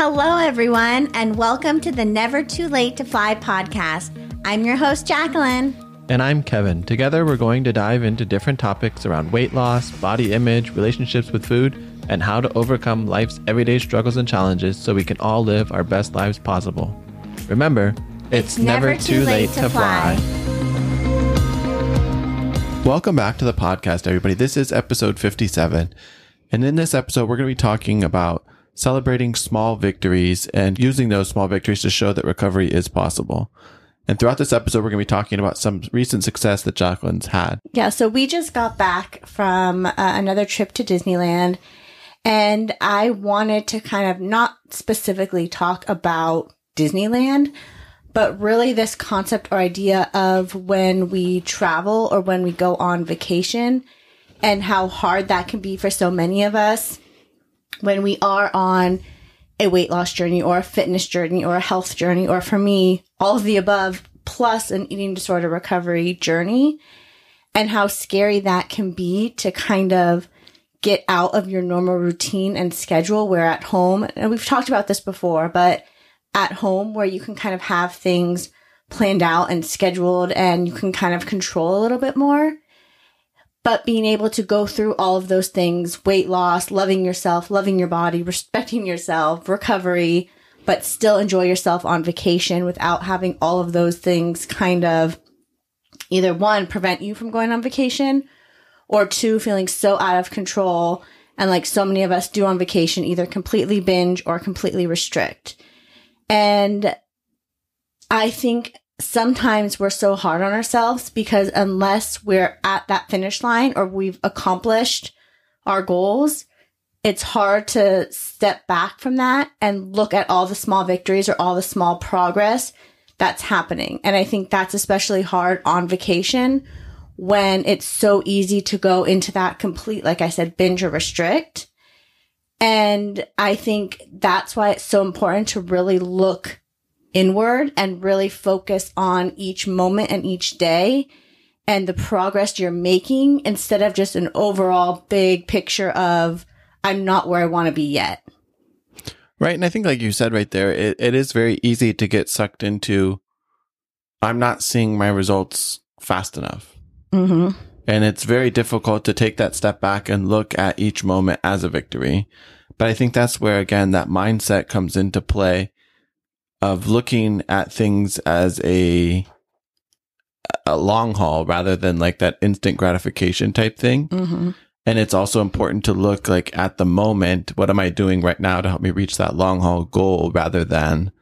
Hello, everyone, and welcome to the Never Too Late to Fly podcast. I'm your host, Jacqueline. And I'm Kevin. Together, we're going to dive into different topics around weight loss, body image, relationships with food, and how to overcome life's everyday struggles and challenges so we can all live our best lives possible. Remember, it's, it's never, never, too, late, late to, to fly. fly. Welcome back to the podcast, everybody. This is episode 57. And in this episode, we're going to be talking about celebrating small victories and using those small victories to show that recovery is possible. And throughout this episode, we're going to be talking about some recent success that Jacqueline's had. Yeah, so we just got back from uh, another trip to Disneyland, and I wanted to kind of not specifically talk about Disneyland, but really this concept or idea of when we travel or when we go on vacation and how hard that can be for so many of us when we are on a weight loss journey or a fitness journey or a health journey, or for me, all of the above, plus an eating disorder recovery journey, and how scary that can be to kind of get out of your normal routine and schedule. Where at home, and we've talked about this before, but at home where you can kind of have things planned out and scheduled and you can kind of control a little bit more but being able to go through all of those things weight loss, loving yourself, loving your body, respecting yourself, recovery, but still enjoy yourself on vacation without having all of those things kind of either one, prevent you from going on vacation, or two, feeling so out of control. And like so many of us do on vacation, either completely binge or completely restrict. And I think sometimes we're so hard on ourselves because unless we're at that finish line or we've accomplished our goals, it's hard to step back from that and look at all the small victories or all the small progress that's happening. And I think that's especially hard on vacation when it's so easy to go into that complete, like I said, binge or restrict. And I think that's why it's so important to really look inward and really focus on each moment and each day and the progress you're making instead of just an overall big picture of I'm not where I want to be yet. Right. And I think, like you said right there, it, it is very easy to get sucked into I'm not seeing my results fast enough. Mm-hmm. And it's very difficult to take that step back and look at each moment as a victory. But I think that's where, again, that mindset comes into play of looking at things as a a long haul rather than like that instant gratification type thing. Mm-hmm. And it's also important to look like at the moment, what am I doing right now to help me reach that long haul goal rather than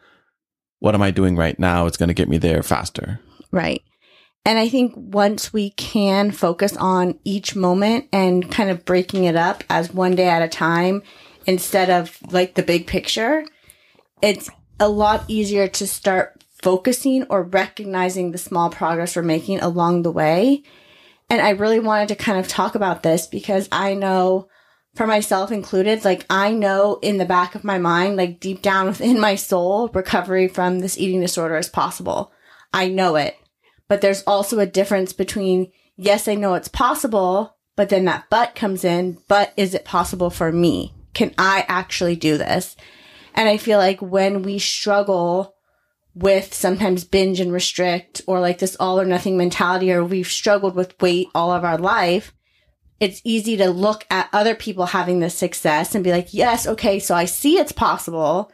what am I doing right now? It's going to get me there faster. Right. And I think once we can focus on each moment and kind of breaking it up as one day at a time instead of like the big picture, it's a lot easier to start focusing or recognizing the small progress we're making along the way. And I really wanted to kind of talk about this because I know for myself included, like I know in the back of my mind, like deep down within my soul, recovery from this eating disorder is possible. I know it. But there's also a difference between, yes, I know it's possible, but then that but comes in, but is it possible for me? Can I actually do this? And I feel like when we struggle with sometimes binge and restrict or like this all or nothing mentality, or we've struggled with weight all of our life, it's easy to look at other people having this success and be like, yes, okay, so I see it's possible,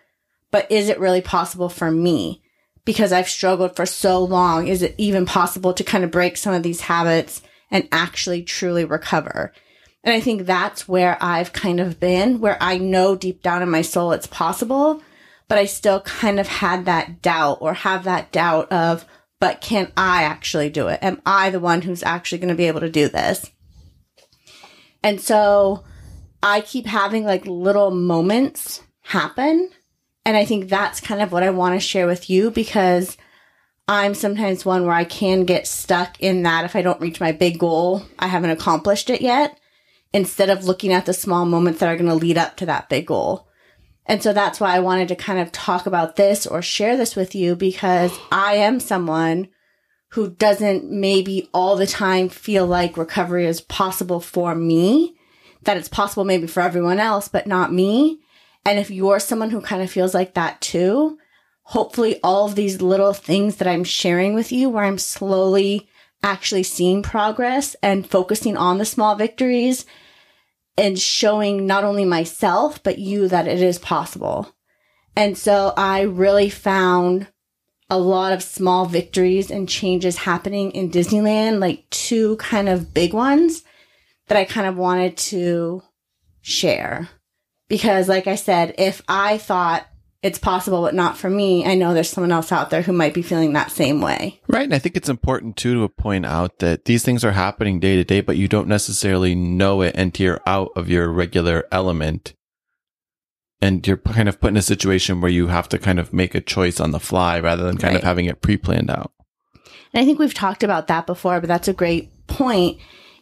but is it really possible for me? Because I've struggled for so long. Is it even possible to kind of break some of these habits and actually truly recover? And I think that's where I've kind of been, where I know deep down in my soul it's possible, but I still kind of had that doubt or have that doubt of, but can I actually do it? Am I the one who's actually going to be able to do this? And so I keep having like little moments happen. And I think that's kind of what I want to share with you because I'm sometimes one where I can get stuck in that if I don't reach my big goal, I haven't accomplished it yet instead of looking at the small moments that are going to lead up to that big goal. And so that's why I wanted to kind of talk about this or share this with you because I am someone who doesn't maybe all the time feel like recovery is possible for me, that it's possible maybe for everyone else, but not me. And if you're someone who kind of feels like that too, hopefully all of these little things that I'm sharing with you where I'm slowly actually seeing progress and focusing on the small victories and showing not only myself, but you that it is possible. And so I really found a lot of small victories and changes happening in Disneyland, like two kind of big ones that I kind of wanted to share. Because, like I said, if I thought it's possible, but not for me, I know there's someone else out there who might be feeling that same way. Right. And I think it's important too to point out that these things are happening day to day, but you don't necessarily know it until you're out of your regular element. And you're kind of put in a situation where you have to kind of make a choice on the fly rather than kind right. of having it pre planned out. And I think we've talked about that before, but that's a great point.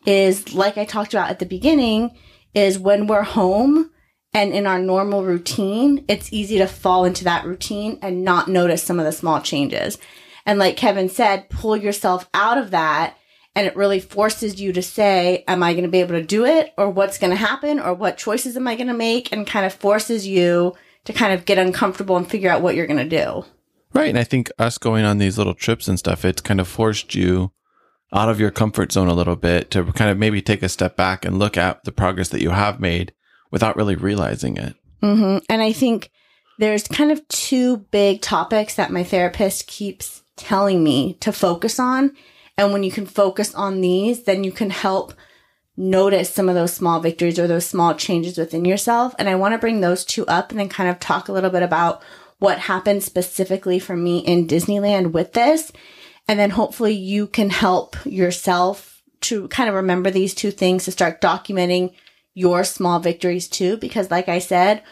Is like I talked about at the beginning, is when we're home, and in our normal routine, it's easy to fall into that routine and not notice some of the small changes. And like Kevin said, pull yourself out of that and it really forces you to say, am I going to be able to do it or what's going to happen or what choices am I going to make and kind of forces you to kind of get uncomfortable and figure out what you're going to do. Right. And I think us going on these little trips and stuff, it's kind of forced you out of your comfort zone a little bit to kind of maybe take a step back and look at the progress that you have made without really realizing it. Mm-hmm. And I think there's kind of two big topics that my therapist keeps telling me to focus on. And when you can focus on these, then you can help notice some of those small victories or those small changes within yourself. And I want to bring those two up and then kind of talk a little bit about what happened specifically for me in Disneyland with this. And then hopefully you can help yourself to kind of remember these two things to start documenting your small victories too, because like I said,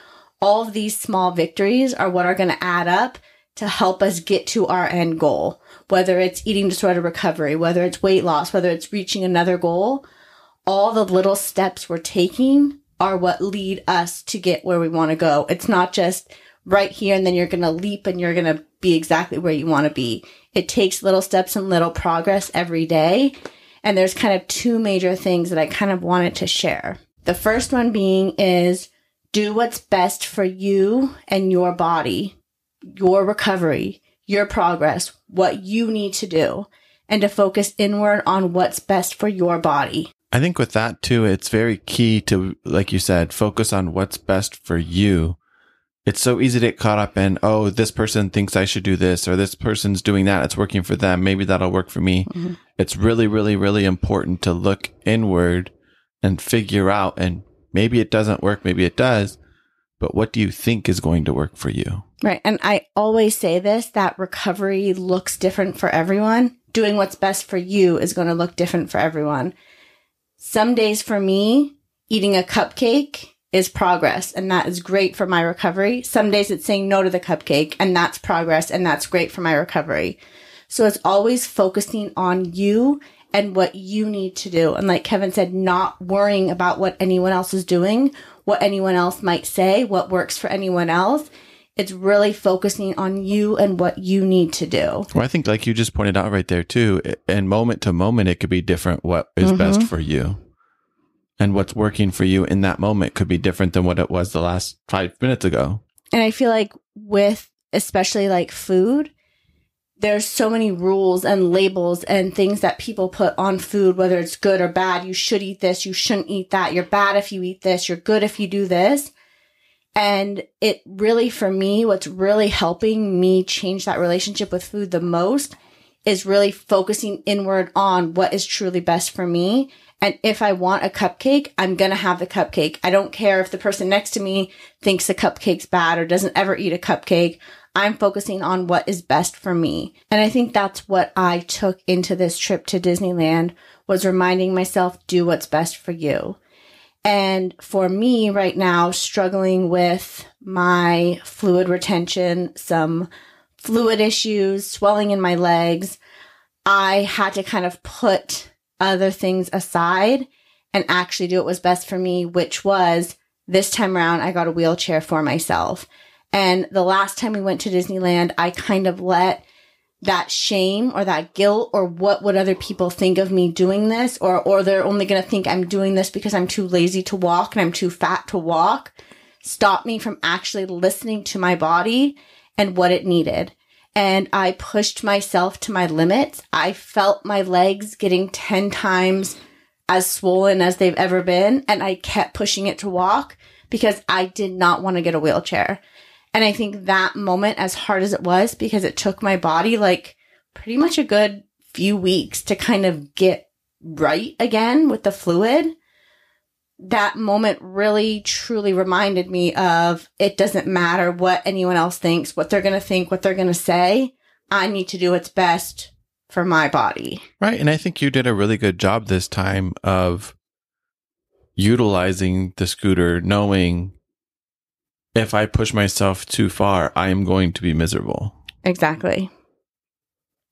all of these small victories are what are going to add up to help us get to our end goal. Whether it's eating disorder recovery, whether it's weight loss, whether it's reaching another goal, all the little steps we're taking are what lead us to get where we want to go. It's not just right here and then you're going to leap and you're going to be exactly where you want to be. It takes little steps and little progress every day. And there's kind of two major things that I kind of wanted to share. The first one being is do what's best for you and your body, your recovery, your progress, what you need to do, and to focus inward on what's best for your body. I think with that too, it's very key to, like you said, focus on what's best for you. It's so easy to get caught up in, oh, this person thinks I should do this or this person's doing that. It's working for them. Maybe that'll work for me. Mm-hmm. It's really, really, really important to look inward and figure out, and maybe it doesn't work, maybe it does, but what do you think is going to work for you? Right. And I always say this that recovery looks different for everyone. Doing what's best for you is going to look different for everyone. Some days for me, eating a cupcake is progress and that is great for my recovery. Some days it's saying no to the cupcake and that's progress and that's great for my recovery. So it's always focusing on you and what you need to do. And like Kevin said, not worrying about what anyone else is doing, what anyone else might say, what works for anyone else. It's really focusing on you and what you need to do. Well, I think, like you just pointed out right there, too, and moment to moment, it could be different what is mm-hmm. best for you. And what's working for you in that moment could be different than what it was the last five minutes ago. And I feel like with especially like food, there's so many rules and labels and things that people put on food, whether it's good or bad. You should eat this. You shouldn't eat that. You're bad if you eat this. You're good if you do this. And it really, for me, what's really helping me change that relationship with food the most is really focusing inward on what is truly best for me. And if I want a cupcake, I'm going to have the cupcake. I don't care if the person next to me thinks the cupcake's bad or doesn't ever eat a cupcake. I'm focusing on what is best for me. And I think that's what I took into this trip to Disneyland was reminding myself, do what's best for you. And for me right now, struggling with my fluid retention, some fluid issues, swelling in my legs, I had to kind of put other things aside and actually do what was best for me, which was this time around, I got a wheelchair for myself. And the last time we went to Disneyland, I kind of let that shame or that guilt or what would other people think of me doing this or or they're only going to think I'm doing this because I'm too lazy to walk and I'm too fat to walk stop me from actually listening to my body and what it needed. And I pushed myself to my limits. I felt my legs getting 10 times as swollen as they've ever been. And I kept pushing it to walk because I did not want to get a wheelchair. And I think that moment, as hard as it was, because it took my body like pretty much a good few weeks to kind of get right again with the fluid, that moment really truly reminded me of it doesn't matter what anyone else thinks, what they're going to think, what they're going to say. I need to do what's best for my body. Right. And I think you did a really good job this time of utilizing the scooter, knowing if I push myself too far, I am going to be miserable. Exactly.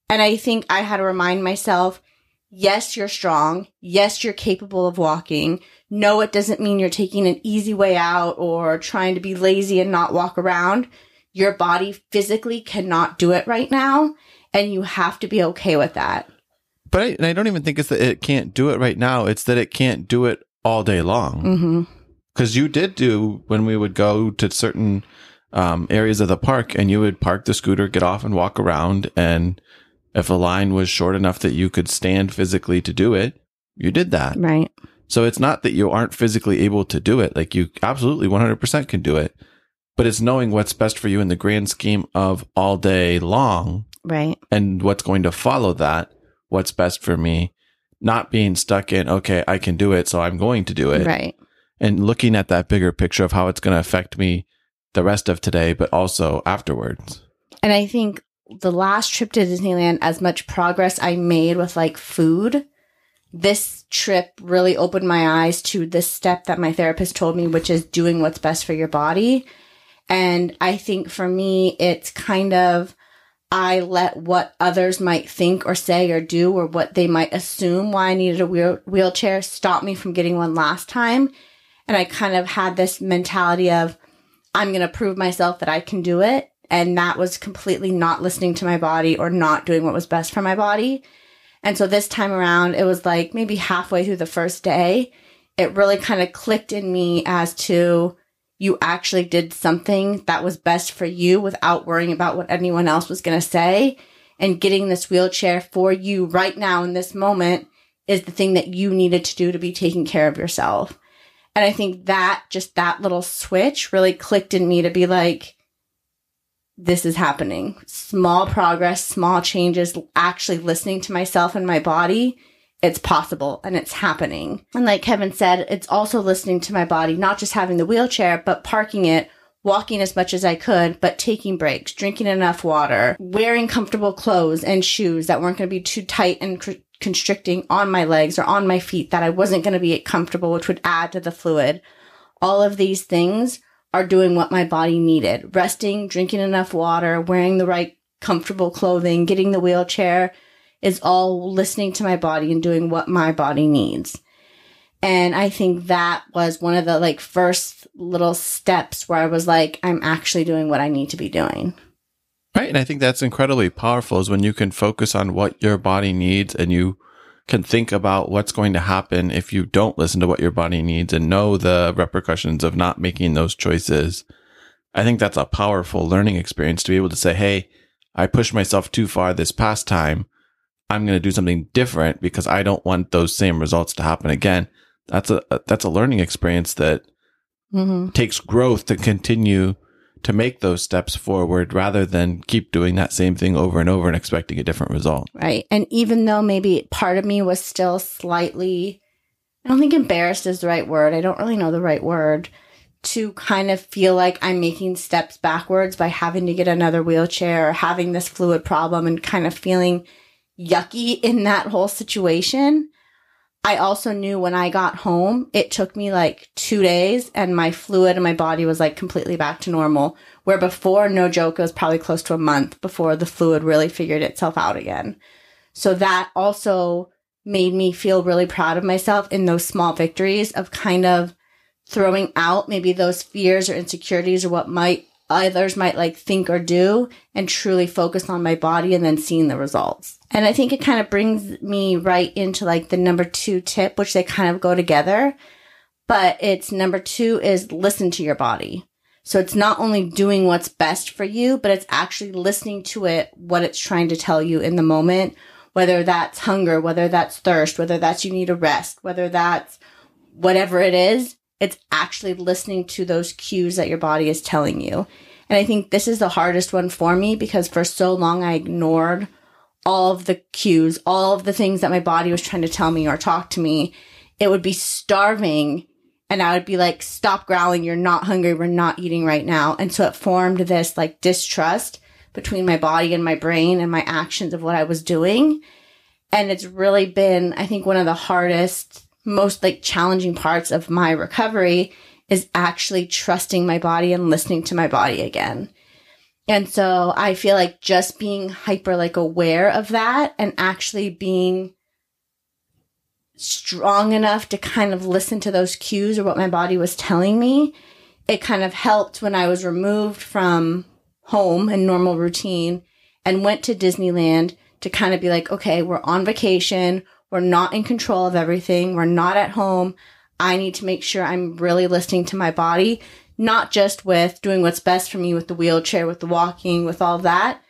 And I think I had to remind myself yes, you're strong. Yes, you're capable of walking. No, it doesn't mean you're taking an easy way out or trying to be lazy and not walk around. Your body physically cannot do it right now. And you have to be okay with that. But I, I don't even think it's that it can't do it right now. It's that it can't do it all day long. Mm-hmm. Because you did do when we would go to certain um, areas of the park and you would park the scooter, get off and walk around. And if a line was short enough that you could stand physically to do it, you did that. Right. So it's not that you aren't physically able to do it. Like you absolutely 100% can do it, but it's knowing what's best for you in the grand scheme of all day long. Right. And what's going to follow that. What's best for me, not being stuck in, okay, I can do it. So I'm going to do it. Right. And looking at that bigger picture of how it's going to affect me the rest of today, but also afterwards. And I think the last trip to Disneyland, as much progress I made with like food, this trip really opened my eyes to this step that my therapist told me, which is doing what's best for your body. And I think for me, it's kind of, I let what others might think or say or do or what they might assume why I needed a wheel- wheelchair stop me from getting one last time. And I kind of had this mentality of, I'm going to prove myself that I can do it. And that was completely not listening to my body or not doing what was best for my body. And so this time around, it was like maybe halfway through the first day, it really kind of clicked in me as to you actually did something that was best for you without worrying about what anyone else was going to say. And getting this wheelchair for you right now in this moment is the thing that you needed to do to be taking care of yourself. And I think that just that little switch really clicked in me to be like, this is happening. Small progress, small changes, actually listening to myself and my body. It's possible and it's happening. And like Kevin said, it's also listening to my body, not just having the wheelchair, but parking it, walking as much as I could, but taking breaks, drinking enough water, wearing comfortable clothes and shoes that weren't going to be too tight and cr- constricting on my legs or on my feet that I wasn't going to be comfortable, which would add to the fluid. All of these things are doing what my body needed resting, drinking enough water, wearing the right comfortable clothing, getting the wheelchair is all listening to my body and doing what my body needs. And I think that was one of the like first little steps where I was like, I'm actually doing what I need to be doing. Right. And I think that's incredibly powerful is when you can focus on what your body needs and you can think about what's going to happen if you don't listen to what your body needs and know the repercussions of not making those choices. I think that's a powerful learning experience to be able to say, Hey, I pushed myself too far this past time. I'm going to do something different because I don't want those same results to happen again. That's a, that's a learning experience that mm-hmm. takes growth to continue to make those steps forward rather than keep doing that same thing over and over and expecting a different result. Right. And even though maybe part of me was still slightly, I don't think embarrassed is the right word. I don't really know the right word to kind of feel like I'm making steps backwards by having to get another wheelchair or having this fluid problem and kind of feeling yucky in that whole situation. I also knew when I got home, it took me like two days and my fluid and my body was like completely back to normal. Where before, no joke, it was probably close to a month before the fluid really figured itself out again. So that also made me feel really proud of myself in those small victories of kind of throwing out maybe those fears or insecurities or what might others might like think or do and truly focus on my body and then seeing the results. And I think it kind of brings me right into like the number two tip, which they kind of go together. But it's number two is listen to your body. So it's not only doing what's best for you, but it's actually listening to it, what it's trying to tell you in the moment, whether that's hunger, whether that's thirst, whether that's you need a rest, whether that's whatever it is. It's actually listening to those cues that your body is telling you. And I think this is the hardest one for me because for so long I ignored all of the cues, all of the things that my body was trying to tell me or talk to me. It would be starving and I would be like, stop growling. You're not hungry. We're not eating right now. And so it formed this like distrust between my body and my brain and my actions of what I was doing. And it's really been, I think, one of the hardest, most like challenging parts of my recovery is actually trusting my body and listening to my body again. And so I feel like just being hyper like aware of that and actually being strong enough to kind of listen to those cues or what my body was telling me, it kind of helped when I was removed from home and normal routine and went to Disneyland to kind of be like, okay, we're on vacation. We're not in control of everything. We're not at home. I need to make sure I'm really listening to my body, not just with doing what's best for me with the wheelchair, with the walking, with all that,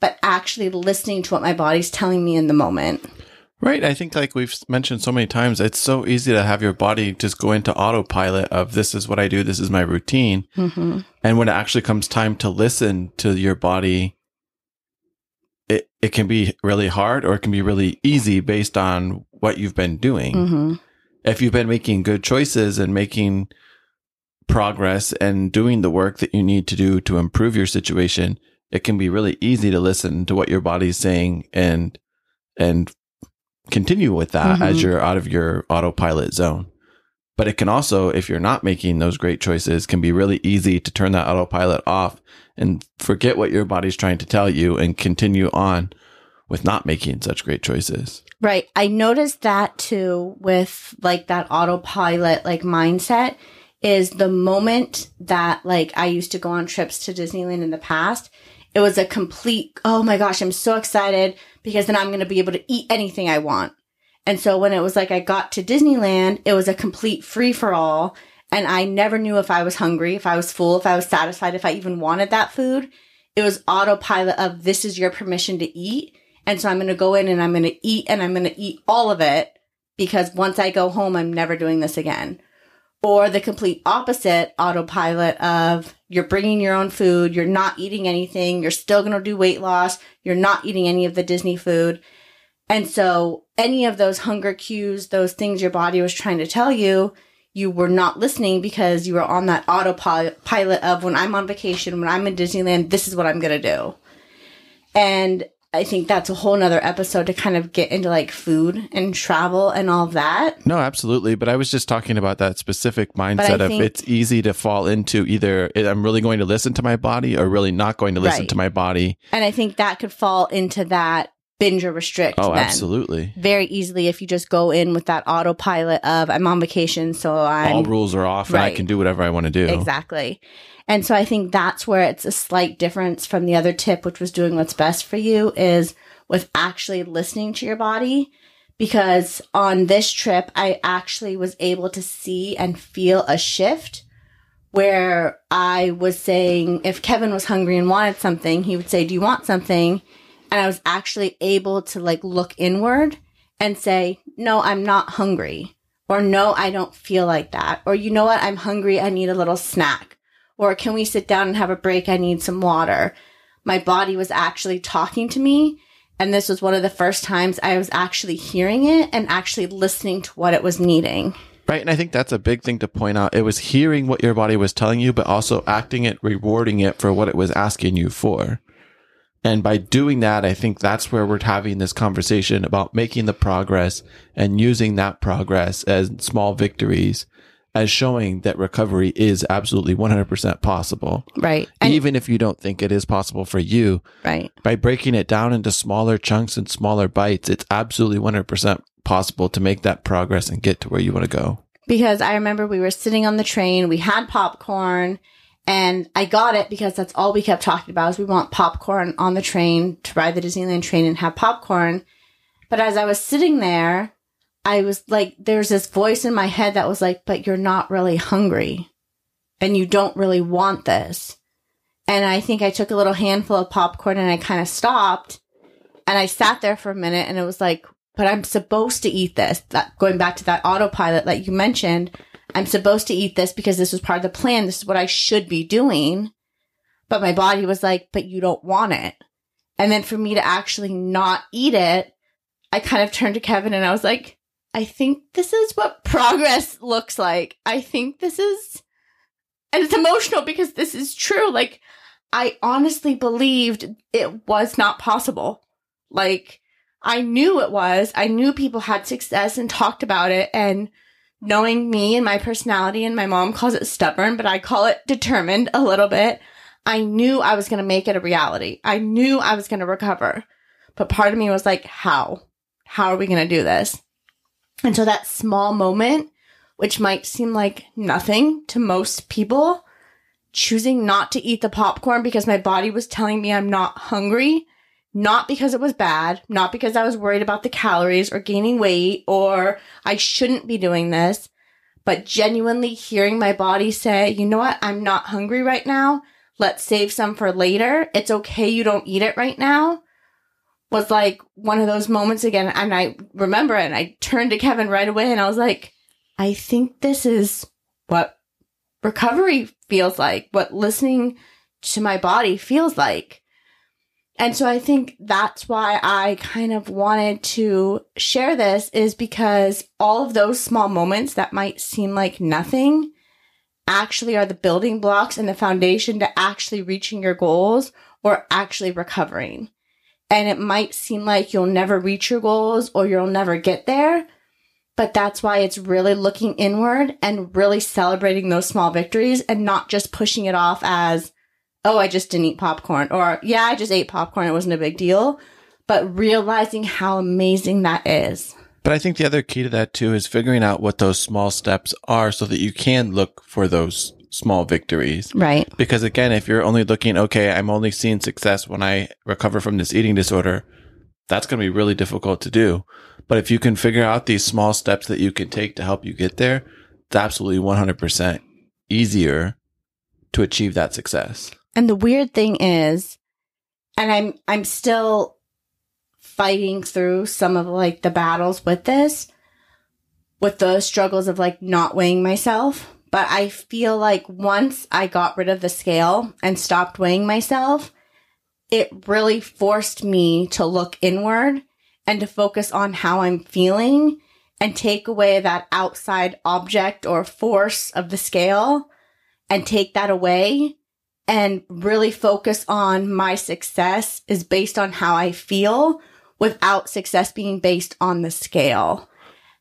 but actually listening to what my body's telling me in the moment. Right. I think like we've mentioned so many times, it's so easy to have your body just go into autopilot of this is what I do. This is my routine. Mm-hmm. And when it actually comes time to listen to your body, it, it can be really hard or it can be really easy based on what you've been doing. Mm-hmm. If you've been making good choices and making progress and doing the work that you need to do to improve your situation, it can be really easy to listen to what your body's saying and, and continue with that mm-hmm. as you're out of your autopilot zone. But it can also, if you're not making those great choices, can be really easy to turn that autopilot off and forget what your body's trying to tell you and continue on with not making such great choices. Right. I noticed that too with like that autopilot like mindset is the moment that like I used to go on trips to Disneyland in the past. It was a complete, oh my gosh, I'm so excited because then I'm going to be able to eat anything I want. And so when it was like I got to Disneyland, it was a complete free for all. And I never knew if I was hungry, if I was full, if I was satisfied, if I even wanted that food. It was autopilot of this is your permission to eat. And so I'm going to go in and I'm going to eat and I'm going to eat all of it because once I go home, I'm never doing this again. Or the complete opposite autopilot of you're bringing your own food, you're not eating anything, you're still going to do weight loss, you're not eating any of the Disney food. And so any of those hunger cues, those things your body was trying to tell you, you were not listening because you were on that autopilot of when I'm on vacation, when I'm in Disneyland, this is what I'm going to do. And I think that's a whole nother episode to kind of get into like food and travel and all that. No, absolutely. But I was just talking about that specific mindset of it's easy to fall into either I'm really going to listen to my body or really not going to listen right. to my body. And I think that could fall into that binge or restrict. Oh, then. absolutely. Very easily if you just go in with that autopilot of I'm on vacation, so I'm all rules are off right. and I can do whatever I want to do. Exactly. And so I think that's where it's a slight difference from the other tip, which was doing what's best for you, is with actually listening to your body. Because on this trip, I actually was able to see and feel a shift where I was saying, if Kevin was hungry and wanted something, he would say, Do you want something? And I was actually able to like look inward and say, No, I'm not hungry. Or no, I don't feel like that. Or you know what? I'm hungry. I need a little snack or can we sit down and have a break? I need some water. My body was actually talking to me. And this was one of the first times I was actually hearing it and actually listening to what it was needing. Right. And I think that's a big thing to point out. It was hearing what your body was telling you, but also acting it, rewarding it for what it was asking you for. And by doing that, I think that's where we're having this conversation about making the progress and using that progress as small victories as showing that recovery is absolutely 100% possible. Right. And Even if you don't think it is possible for you. Right. By breaking it down into smaller chunks and smaller bites, it's absolutely 100% possible to make that progress and get to where you want to go. Because I remember we were sitting on the train, we had popcorn, and I got it because that's all we kept talking about is we want popcorn on the train to ride the Disneyland train and have popcorn. But as I was sitting there, I was like, there's this voice in my head that was like, but you're not really hungry and you don't really want this. And I think I took a little handful of popcorn and I kind of stopped and I sat there for a minute and it was like, but I'm supposed to eat this. That going back to that autopilot that you mentioned, I'm supposed to eat this because this was part of the plan. This is what I should be doing. But my body was like, but you don't want it. And then for me to actually not eat it, I kind of turned to Kevin and I was like, I think this is what progress looks like. I think this is, and it's emotional because this is true. Like, I honestly believed it was not possible. Like, I knew it was. I knew people had success and talked about it. And knowing me and my personality, and my mom calls it stubborn, but I call it determined a little bit. I knew I was going to make it a reality. I knew I was going to recover. But part of me was like, how? How are we going to do this? And so that small moment, which might seem like nothing to most people, choosing not to eat the popcorn because my body was telling me I'm not hungry, not because it was bad, not because I was worried about the calories or gaining weight or I shouldn't be doing this, but genuinely hearing my body say, you know what? I'm not hungry right now. Let's save some for later. It's okay. You don't eat it right now was like one of those moments again. And I remember it and I turned to Kevin right away and I was like, I think this is what recovery feels like, what listening to my body feels like. And so I think that's why I kind of wanted to share this is because all of those small moments that might seem like nothing actually are the building blocks and the foundation to actually reaching your goals or actually recovering and it might seem like you'll never reach your goals or you'll never get there. But that's why it's really looking inward and really celebrating those small victories and not just pushing it off as, oh, I just didn't eat popcorn or yeah, I just ate popcorn. It wasn't a big deal, but realizing how amazing that is. But I think the other key to that too is figuring out what those small steps are so that you can look for those small victories. Right. Because again, if you're only looking, okay, I'm only seeing success when I recover from this eating disorder, that's going to be really difficult to do. But if you can figure out these small steps that you can take to help you get there, it's absolutely 100% easier to achieve that success. And the weird thing is, and I'm, I'm still fighting through some of like the battles with this, with the struggles of like not weighing myself. But I feel like once I got rid of the scale and stopped weighing myself, it really forced me to look inward and to focus on how I'm feeling and take away that outside object or force of the scale and take that away and really focus on my success is based on how I feel without success being based on the scale.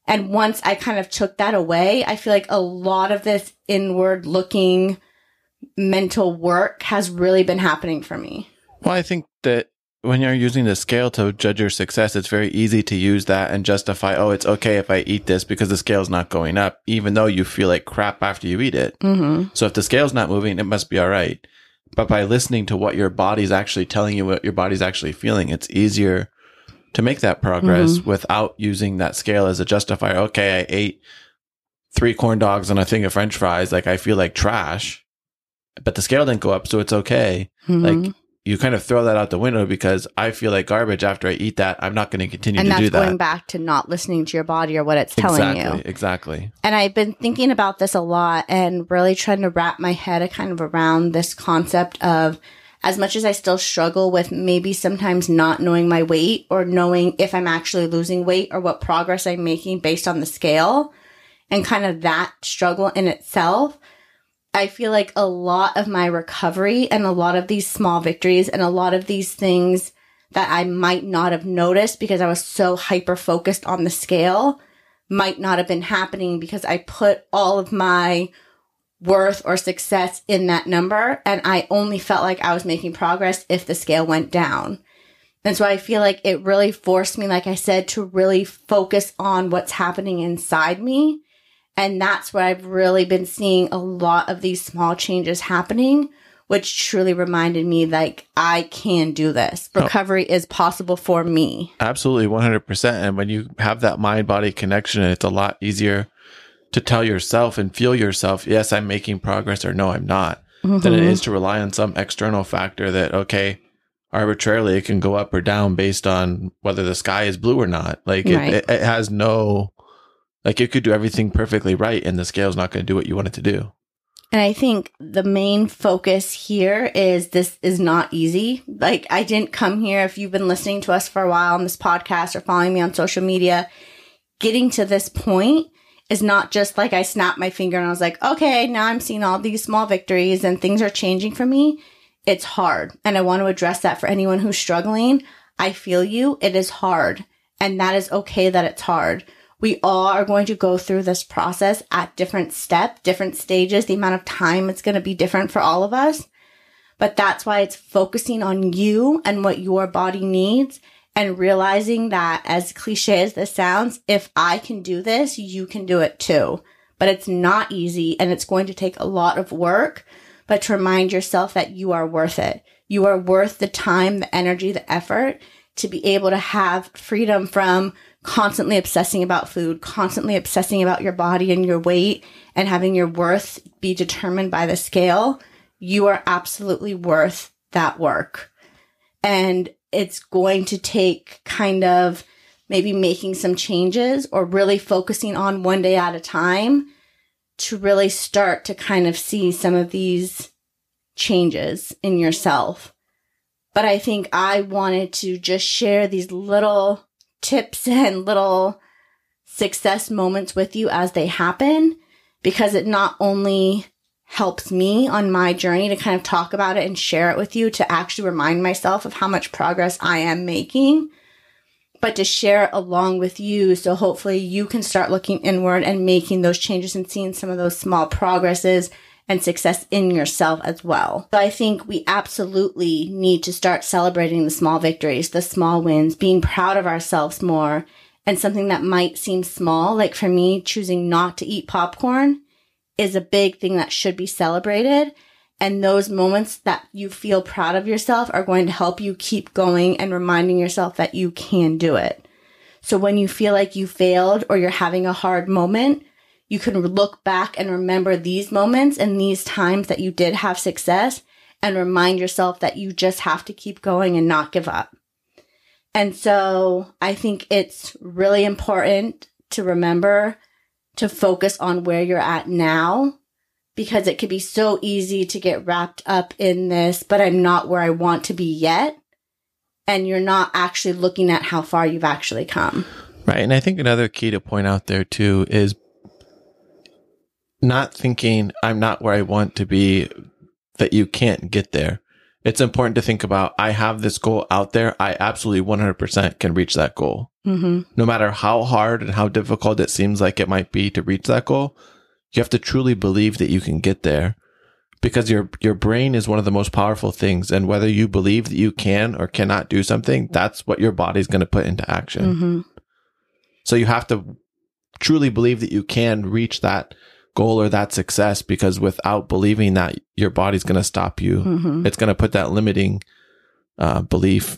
And once I kind of took that away, I feel like a lot of this inward looking mental work has really been happening for me. Well, I think that when you're using the scale to judge your success, it's very easy to use that and justify, oh, it's okay if I eat this because the scale's not going up, even though you feel like crap after you eat it. Mm-hmm. So if the scale's not moving, it must be all right. But by listening to what your body's actually telling you, what your body's actually feeling, it's easier to make that progress mm-hmm. without using that scale as a justifier. Okay, I ate three corn dogs and a thing of french fries. Like I feel like trash, but the scale didn't go up. So it's okay. Mm-hmm. Like you kind of throw that out the window because I feel like garbage after I eat that. I'm not going to continue and to do that. And that's going back to not listening to your body or what it's telling exactly, you. Exactly. And I've been thinking about this a lot and really trying to wrap my head kind of around this concept of as much as I still struggle with maybe sometimes not knowing my weight or knowing if I'm actually losing weight or what progress I'm making based on the scale and kind of that struggle in itself, I feel like a lot of my recovery and a lot of these small victories and a lot of these things that I might not have noticed because I was so hyper focused on the scale might not have been happening because I put all of my worth or success in that number. And I only felt like I was making progress if the scale went down. And so I feel like it really forced me, like I said, to really focus on what's happening inside me. And that's where I've really been seeing a lot of these small changes happening which truly reminded me like I can do this. Oh. Recovery is possible for me. Absolutely, 100%. And when you have that mind body connection, it's a lot easier to tell yourself and feel yourself, yes, I'm making progress or no, I'm not, than it Mhm. is to rely on some external factor that, okay, arbitrarily it can go up or down based on whether the sky is blue or not. Like Right. it, it, it has no, like you could do everything perfectly right and the scale's not going to do what you want it to do. And I think the main focus here is this is not easy. Like, I didn't come here. If you've been listening to us for a while on this podcast or following me on social media, getting to this point is not just like I snapped my finger and I was like, okay, now I'm seeing all these small victories and things are changing for me. It's hard. And I want to address that for anyone who's struggling. I feel you. It is hard. And that is okay that it's hard we all are going to go through this process at different steps, different stages. The amount of time it's going to be different for all of us. But that's why it's focusing on you and what your body needs and realizing that as cliche as this sounds, if I can do this, you can do it too. But it's not easy and it's going to take a lot of work, but to remind yourself that you are worth it. You are worth the time, the energy, the effort to be able to have freedom from constantly obsessing about food, constantly obsessing about your body and your weight and having your worth be determined by the scale, you are absolutely worth that work. And it's going to take kind of maybe making some changes or really focusing on one day at a time to really start to kind of see some of these changes in yourself. But I think I wanted to just share these little tips and little success moments with you as they happen because it not only helps me on my journey to kind of talk about it and share it with you to actually remind myself of how much progress I am making, but to share it along with you. So hopefully you can start looking inward and making those changes and seeing some of those small progresses and success in yourself as well. So I think we absolutely need to start celebrating the small victories, the small wins, being proud of ourselves more. And something that might seem small, like for me, choosing not to eat popcorn is a big thing that should be celebrated. And those moments that you feel proud of yourself are going to help you keep going and reminding yourself that you can do it. So when you feel like you failed or you're having a hard moment, you can look back and remember these moments and these times that you did have success and remind yourself that you just have to keep going and not give up. And so I think it's really important to remember to focus on where you're at now because it could be so easy to get wrapped up in this, but I'm not where I want to be yet. And you're not actually looking at how far you've actually come. Right. And I think another key to point out there too is not thinking I'm not where I want to be, that you can't get there. It's important to think about I have this goal out there. I absolutely 100% can reach that goal. Mm-hmm. No matter how hard and how difficult it seems like it might be to reach that goal, you have to truly believe that you can get there because your your brain is one of the most powerful things and whether you believe that you can or cannot do something, that's what your body's going to put into action. Mm-hmm. So you have to truly believe that you can reach that goal or that success because without believing that your body's going to stop you, Mm-hmm. it's going to put that limiting uh, belief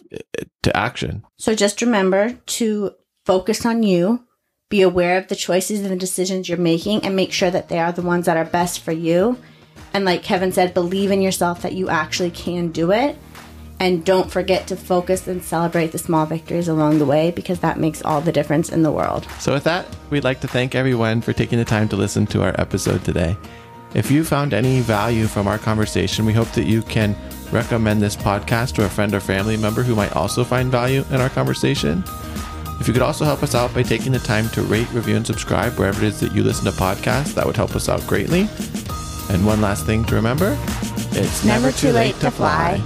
to action. So just remember to focus on you, be aware of the choices and the decisions you're making, and make sure that they are the ones that are best for you. And like Kevin said, believe in yourself that you actually can do it. And don't forget to focus and celebrate the small victories along the way because that makes all the difference in the world. So, with that, we'd like to thank everyone for taking the time to listen to our episode today. If you found any value from our conversation, we hope that you can recommend this podcast to a friend or family member who might also find value in our conversation. If you could also help us out by taking the time to rate, review, and subscribe wherever it is that you listen to podcasts, that would help us out greatly. And one last thing to remember it's never, too late, to fly.